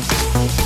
Bye.